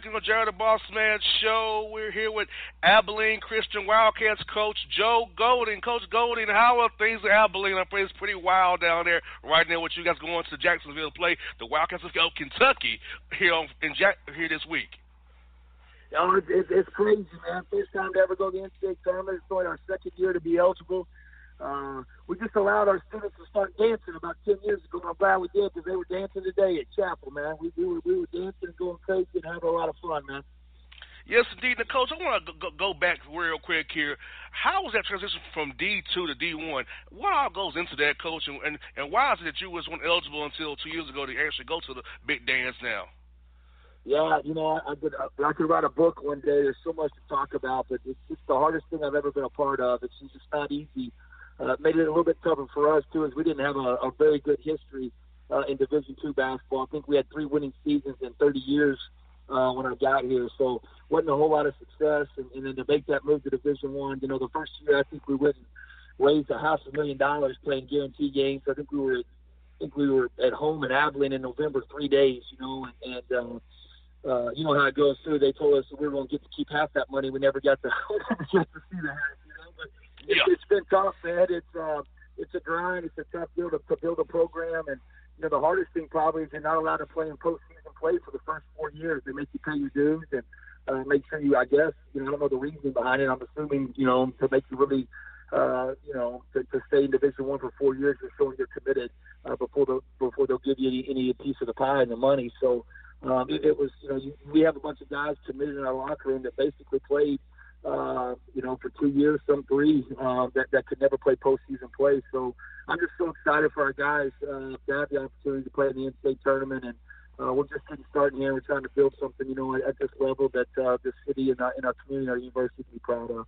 JR the Boss Man Show. We're here with Abilene Christian Wildcats coach Joe Golding. Coach Golding, how are things in Abilene? I play it's pretty wild down there right now with you guys going to Jacksonville to play the Wildcats of Kentucky here on, in Jack, here this week. Oh, it's, it's, it's crazy, man. First time to ever go to the NCAA tournament. It's only our second year to be eligible. Uh, we just allowed our students to start dancing about 10 years ago, and I'm glad we did because they were dancing today at chapel, man. We, we, were, we were dancing and going crazy and having a lot of fun, man. Yes, indeed. Now, Coach, I want to go, go back real quick here. How was that transition from D2 to D1? What all goes into that, Coach, and, and, why is it that you was eligible until two years ago to actually go to the big dance now? Yeah, you know, I, I could I could write a book one day. There's so much to talk about, but it's just the hardest thing I've ever been a part of. It's just not easy uh, made it a little bit tougher for us too, as we didn't have a, a very good history uh, in Division two basketball. I think we had three winning seasons in 30 years uh, when I got here, so wasn't a whole lot of success. And, and then to make that move to Division one, you know, the first year I think we and raised a half a million dollars playing guarantee games. I think we were, I think we were at home in Abilene in November three days, you know, and. and uh, uh, you know how it goes through. They told us we were going to get to keep half that money. We never got to, get to see the yeah. it's been tough, man. It's uh, it's a grind. It's a tough deal to, to build a program, and you know the hardest thing probably is you're not allowed to play in postseason play for the first four years. They make you pay your dues and uh, make sure you. I guess you know I don't know the reason behind it. I'm assuming you know to make you really uh, you know, to, to stay in Division One for four years, you're showing you're committed uh, before they before they'll give you any, any piece of the pie and the money. So um, it, it was, you know, you, we have a bunch of guys committed in our locker room that basically played, uh, you know, for two years, some three, uh, that that could never play postseason play. So I'm just so excited for our guys uh, to have the opportunity to play in the in-state tournament and. Uh, we're just getting started here. We're trying to build something, you know, at, at this level that uh, the city and our, and our community, our university, can be proud of.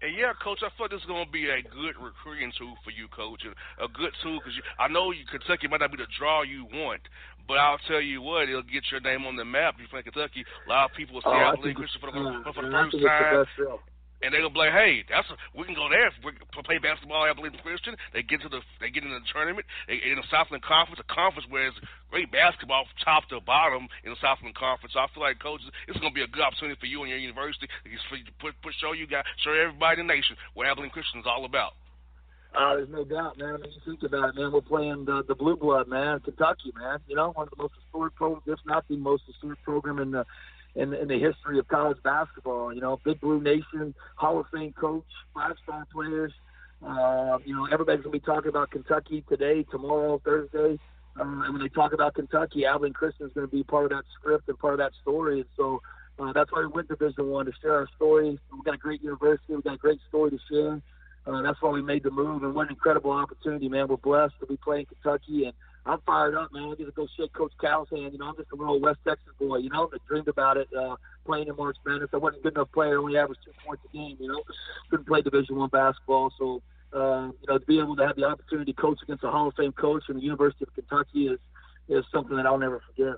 And yeah, coach, I thought this is going to be a good recruiting tool for you, coach, and a good tool because I know you, Kentucky might not be the draw you want, but I'll tell you what, it'll get your name on the map. You play Kentucky, a lot of people will see oh, Abilene Christian for the, for the first time and they're gonna be like, hey, that's a, we can go there we play basketball. Abilene Christian. They get to the they get in the tournament. They in the Southland Conference, a conference where it's great basketball from top to bottom in the Southland Conference. So I feel like coaches, it's gonna be a good opportunity for you and your university for you to put, put show you guys show everybody in the nation what Abilene Christian is all about. Uh, there's no doubt, man. I mean, you think about it, man. We're playing the, the blue blood, man. Kentucky, man. You know, one of the most historic programs, if not the most historic program in the in, in the history of college basketball. You know, Big Blue Nation, Hall of Fame coach, five star players. Uh, you know, everybody's gonna be talking about Kentucky today, tomorrow, Thursday. Uh, and when they talk about Kentucky, Abilene Christian is going to be part of that script and part of that story. And so uh, that's why we went to Division One to share our story. We've got a great university. We've got a great story to share. Uh, that's why we made the move, and what an incredible opportunity, man. We're blessed to be playing Kentucky, and I'm fired up, man. I get to go shake Coach Cal's hand. You know, I'm just a little West Texas boy. You know, I dreamed about it uh, playing in March Madness. I wasn't a good enough player. Only averaged two points a game. You know, couldn't play Division One basketball. So, uh, you know, to be able to have the opportunity to coach against a Hall of Fame coach from the University of Kentucky is is something that I'll never forget.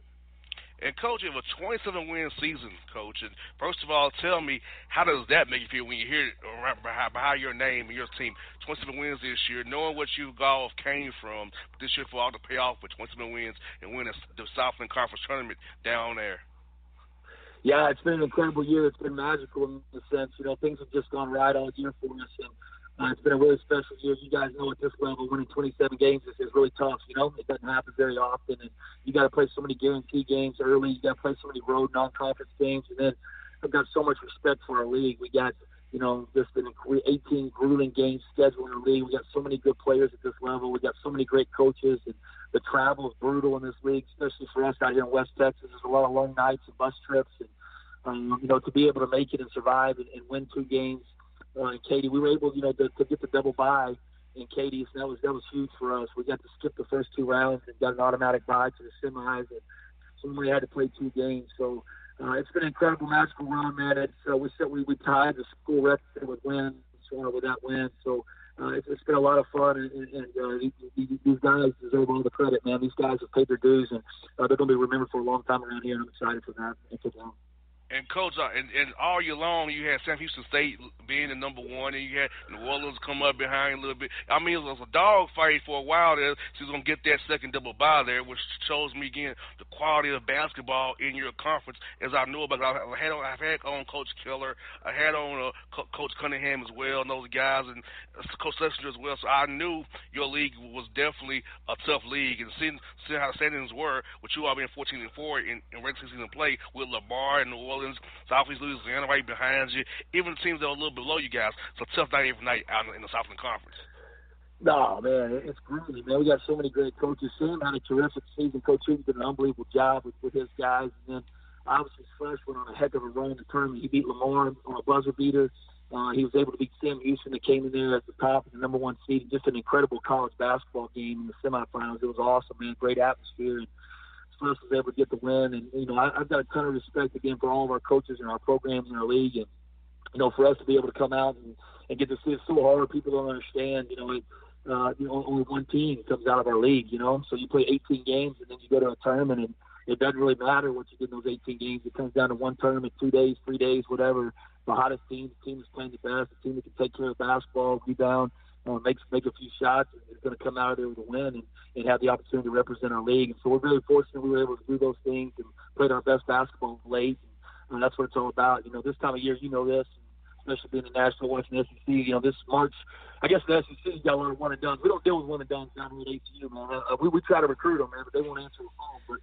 And coach, you have a 27 win season, coach. And first of all, tell me how does that make you feel when you hear behind, your name and your team? 27 wins this year, knowing what you golf came from this year for all the payoff with 27 wins and winning the Southland Conference tournament down there. Yeah, it's been an incredible year. It's been magical in the sense, you know, things have just gone right all year for us, and uh, it's been a really special year. You guys know at this level, winning 27 games is, is really tough. You know, it doesn't happen very often, and you got to play so many guarantee games early. You got to play so many road non-conference games, and then I've got so much respect for our league. We got, you know, just an 18 grueling games schedule in our league. We got so many good players at this level. We got so many great coaches, and the travel is brutal in this league, especially for us out here in West Texas. There's a lot of long nights and bus trips, and um, you know, to be able to make it and survive and, and win two games uh, and Katy. We were able, you know, to, to get the double bye in Katy, so that was that was huge for us. We got to skip the first two rounds and got an automatic bye to the semis, and so we had to play two games. So uh, it's been an incredible magical run, man. It's uh, we said we we tied the school record with wins, so with that win. So. Uh, it's, it's been a lot of fun, and, and, and uh, these, these guys deserve all the credit, man. These guys have paid their dues, and uh, they're going to be remembered for a long time around here. And I'm excited for that and for them and coach, uh, and, and all year long you had Sam Houston State being the number one, and you had New Orleans come up behind a little bit. I mean, it was a dog fight for a while there. She's gonna get that second double bye there, which shows me again the quality of basketball in your conference. As I know about, I had on, I've had on Coach Keller, I had on uh, Coach Cunningham as well, and those guys, and uh, Coach Slessinger as well. So I knew your league was definitely a tough league, and seeing, seeing how the standings were, with you all being 14 and four in, in regular season play with Lamar and New Orleans Orleans, Southeast Louisiana right behind you. Even teams that are a little below you guys. A tough night every night out in the Southland Conference. No, man, it's grueling, man. We got so many great coaches. Sam had a terrific season. Coach Hughes did an unbelievable job with, with his guys. And then obviously Fresh went on a heck of a run in the tournament. He beat Lamar on a buzzer beater. Uh, he was able to beat Sam Houston that came in there at the top the number one seed. Just an incredible college basketball game in the semifinals. It was awesome, man. Great atmosphere. And us was able to get the win. And you know, I, I've got a ton of respect again for all of our coaches and our programs in our league, and you know, for us to be able to come out and, and get to see it so hard, people don't understand. You know, it, uh, you know, only one team comes out of our league. You know, so you play 18 games and then you go to a tournament, and it doesn't really matter what you get in those 18 games. It comes down to one tournament, two days, three days, whatever. The hottest team, the team that's playing the best, the team that can take care of basketball, rebound, uh, make make a few shots, is going to come out of there with a win and, and have the opportunity to represent our league. And so we're very fortunate we were able to do those things and played our best basketball late. And uh, that's what it's all about. You know, this time of year, you know this, especially being in Nashville, watching the SEC. You know, this March, I guess the SEC got a lot of one and done. We don't deal with one and done down here at ACU, man. Uh, we we try to recruit them, man, but they won't answer the phone.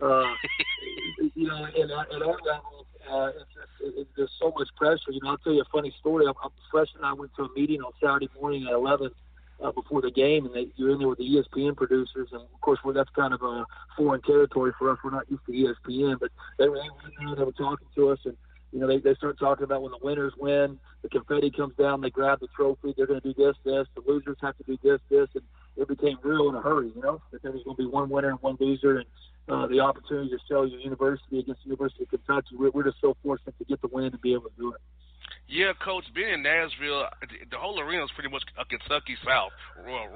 But uh, you know, and at our level, uh, it's it, just so much pressure. You know, I'll tell you a funny story. I'm, I'm freshman. I went to a meeting on Saturday morning at 11 uh, before the game, and they, you're in there with the ESPN producers, and of course, we're, that's kind of a foreign territory for us. We're not used to ESPN, but they were in there, they were talking to us, and you know, they they start talking about when the winners win, the confetti comes down, they grab the trophy, they're going to do this, this, the losers have to do this, this, and it became real in a hurry. You know, that there was going to be one winner and one loser, and uh, the opportunity to sell your university against the University of Kentucky. We're, we're just so fortunate to get the win and be able to do it. Yeah, coach. Being in Nashville, the whole arena is pretty much a Kentucky South,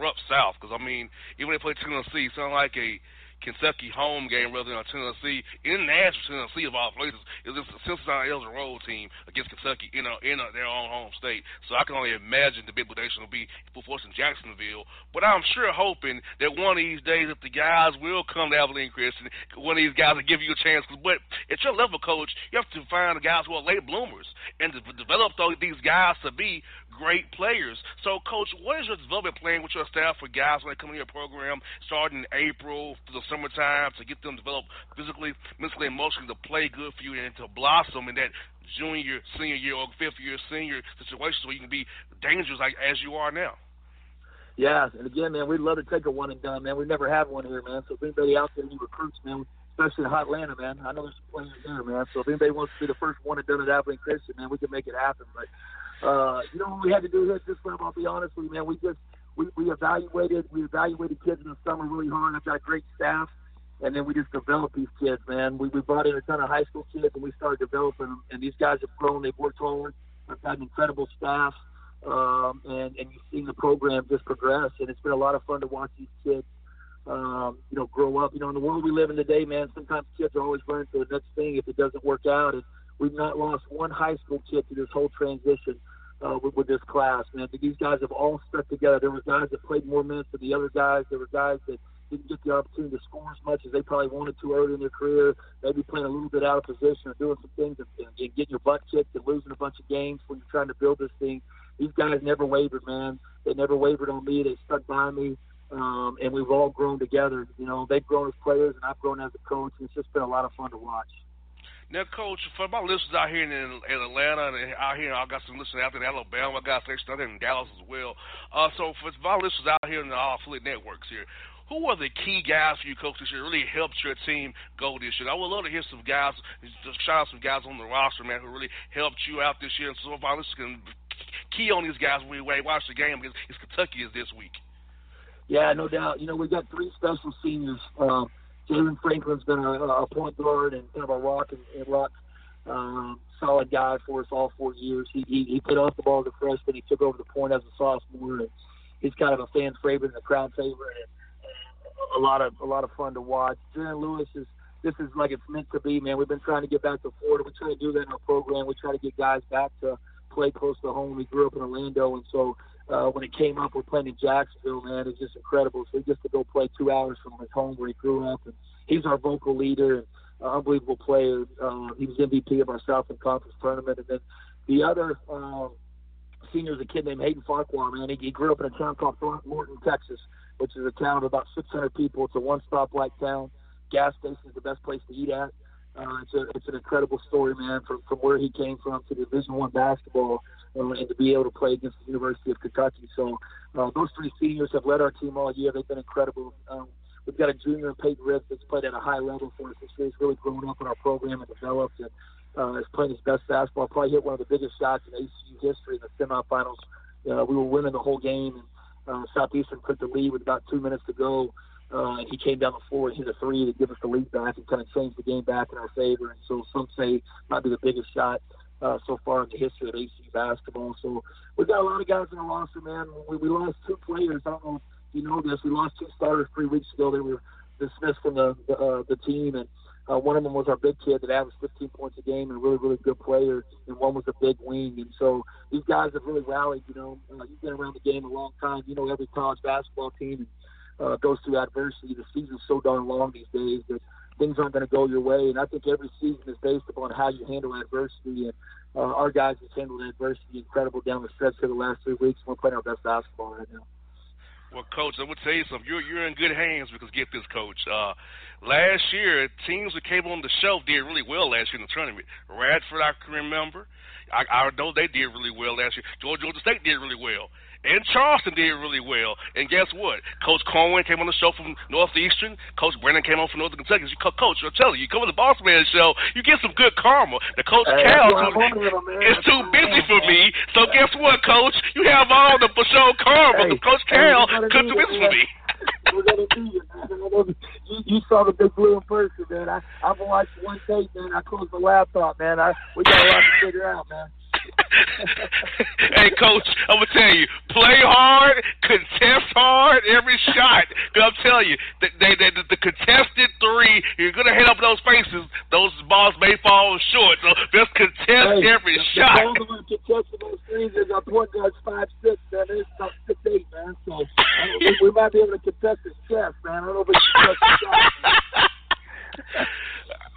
rough South. Because I mean, even if they play Tennessee, not like a Kentucky home game rather than Tennessee in Nashville, Tennessee of all places. It a Cincinnati a road team against Kentucky in a, in a, their own home state. So I can only imagine the big prediction will be for in Jacksonville. But I'm sure hoping that one of these days, if the guys will come to Abilene Christian, one of these guys will give you a chance. But at your level, coach, you have to find the guys who are late bloomers and to develop these guys to be great players. So, Coach, what is your development plan with your staff for guys when they come into your program starting in April through the summertime to get them developed physically, mentally, emotionally to play good for you and to blossom in that junior, senior year, or fifth year, senior situations where you can be dangerous like as you are now? Yeah, and again, man, we'd love to take a one and done, man. We've never had one here, man. So if anybody out there who recruits, man, especially in Hot Atlanta, man, I know there's some players there, man. So if anybody wants to be the first one and done at Abilene Christian, man, we can make it happen. But uh, you know what we had to do here at this club? I'll be honest with you, man. We just we, we evaluated we evaluated kids in the summer really hard. I've got great staff, and then we just developed these kids, man. We we brought in a ton of high school kids, and we started developing them. And these guys have grown. They've worked hard. I've got an incredible staff, um, and and you've seen the program just progress, and it's been a lot of fun to watch these kids. Um, you know, grow up. You know, in the world we live in today, man, sometimes kids are always running to the next thing if it doesn't work out. And We've not lost one high school kid to this whole transition uh, with, with this class, man. These guys have all stuck together. There were guys that played more minutes than the other guys. There were guys that didn't get the opportunity to score as much as they probably wanted to early in their career. Maybe playing a little bit out of position or doing some things and, and getting your butt kicked and losing a bunch of games when you're trying to build this thing. These guys never wavered, man. They never wavered on me. They stuck by me. Um, and we've all grown together. You know, they've grown as players, and I've grown as a coach. And it's just been a lot of fun to watch. Now, Coach, for my listeners out here in, in Atlanta and out here, I got some listeners out in Alabama. I got stations out there in Dallas as well. Uh, so for my listeners out here in the affiliate networks here, who are the key guys for you, Coach, this year that really helped your team go this year? I would love to hear some guys, just shout out some guys on the roster, man, who really helped you out this year. And so if our listeners can key on these guys when we watch the game because it's Kentucky is this week. Yeah, no doubt. You know, we got three special seniors. Um, Jaylen Franklin's been a, a point guard and kind of a rock and, and rock um, solid guy for us all four years. He, he he played off the ball as a freshman. He took over the point as a sophomore, and he's kind of a fan favorite and a crowd favorite, and a lot of a lot of fun to watch. Jaren Lewis is this is like it's meant to be, man. We've been trying to get back to Florida. We try to do that in our program. We try to get guys back to play close to home. We grew up in Orlando, and so uh, when it came up, we're playing in Jacksonville, man. It's just incredible. So he just to go play two hours from his home where he grew up, and he's our vocal leader and uh, unbelievable player. Uh, he was MVP of our Southland Conference tournament, and then the other um, senior is a kid named Hayden Farquhar. Man, he, he grew up in a town called Throckmorton, Texas, which is a town of about 600 people. It's a one-stop like town. Gas station is the best place to eat at. Uh, it's a it's an incredible story, man, from from where he came from to Division One basketball and to be able to play against the University of Kentucky. So uh, those three seniors have led our team all year. They've been incredible. Um, we've got a junior, Payten Ricks, that's played at a high level for us this year. He's really grown up in our program and developed and uh, is playing his best basketball. Probably hit one of the biggest shots in ACU history in the semifinals. Uh, we were winning the whole game, and uh, Southeastern took the lead with about two minutes to go. Uh, he came down the floor and hit a three to give us the lead back and kind of changed the game back in our favor. And so some say might be the biggest shot uh, so far in the history of ACU basketball. So we've got a lot of guys in the roster, man. We, we lost two players. I don't know if you know this. We lost two starters three weeks ago. They were dismissed from the the, uh, the team, and uh, one of them was our big kid that averaged 15 points a game and a really, really good player, and one was a big wing. And so these guys have really rallied. You know, uh, you've been around the game a long time. You know every college basketball team. Uh, goes through adversity. The season's so darn long these days that things aren't going to go your way. And I think every season is based upon how you handle adversity. And uh, our guys have handled adversity incredible down the stretch for the last three weeks. We're playing our best basketball right now. Well, coach, I would tell you something. You're you're in good hands because get this, coach. Uh, last year, teams that came on the shelf did really well last year in the tournament. Radford, I can remember. I, I know they did really well last year. Georgia, Georgia State did really well and Charleston did really well. And guess what? Coach Corwin came on the show from Northeastern. Coach Brannen came on from Northern Kentucky. You, Coach, I'm telling you, you come on the Boss Man show, you get some good karma. The Coach hey, Cal is too busy for me. So guess what, Coach? You have all the for show karma. Hey, Coach Cal couldn't do this for me. We're gonna do. You, you saw the big blue in person, man. I I've watched one tape, man. I closed the laptop, man. I we got a lot to figure out, man. Hey, coach, I'm gonna tell you, play hard, contest hard every shot. Cause I'm telling you, the, they, they, the, the contested three, you're gonna hit up those faces. Those balls may fall short, so just contest hey, every the, shot. The ball that contested those threes is our point guard's five six, man. It's about six eight, man. So we, we might be able to contest his chest, man. I don't know if we can contest his shot.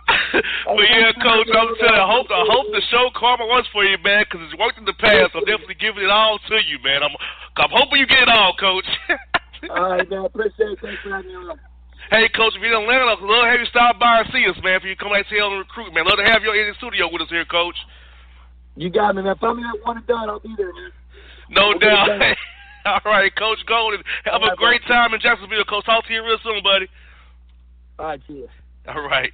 but yeah, coach, I'm telling you, I hope I hope the show karma works for you, man, because it's worked in the past. I'm definitely giving it all to you, man. I'm I'm hoping you get it all, coach. all right, man. Appreciate it. Thanks for having me on. Hey, Coach, if you're in Atlanta, I'd love to have you stop by and see us, man. If you come out here and recruit, man. Love to have you in the studio with us here, Coach. You got me, man. If I'm at one and done, I'll be there, man. No I'll doubt. All right, Coach Golding. Have All a right, great time in Jacksonville, Coach. Talk to you real soon, buddy. All right, cheers. All right.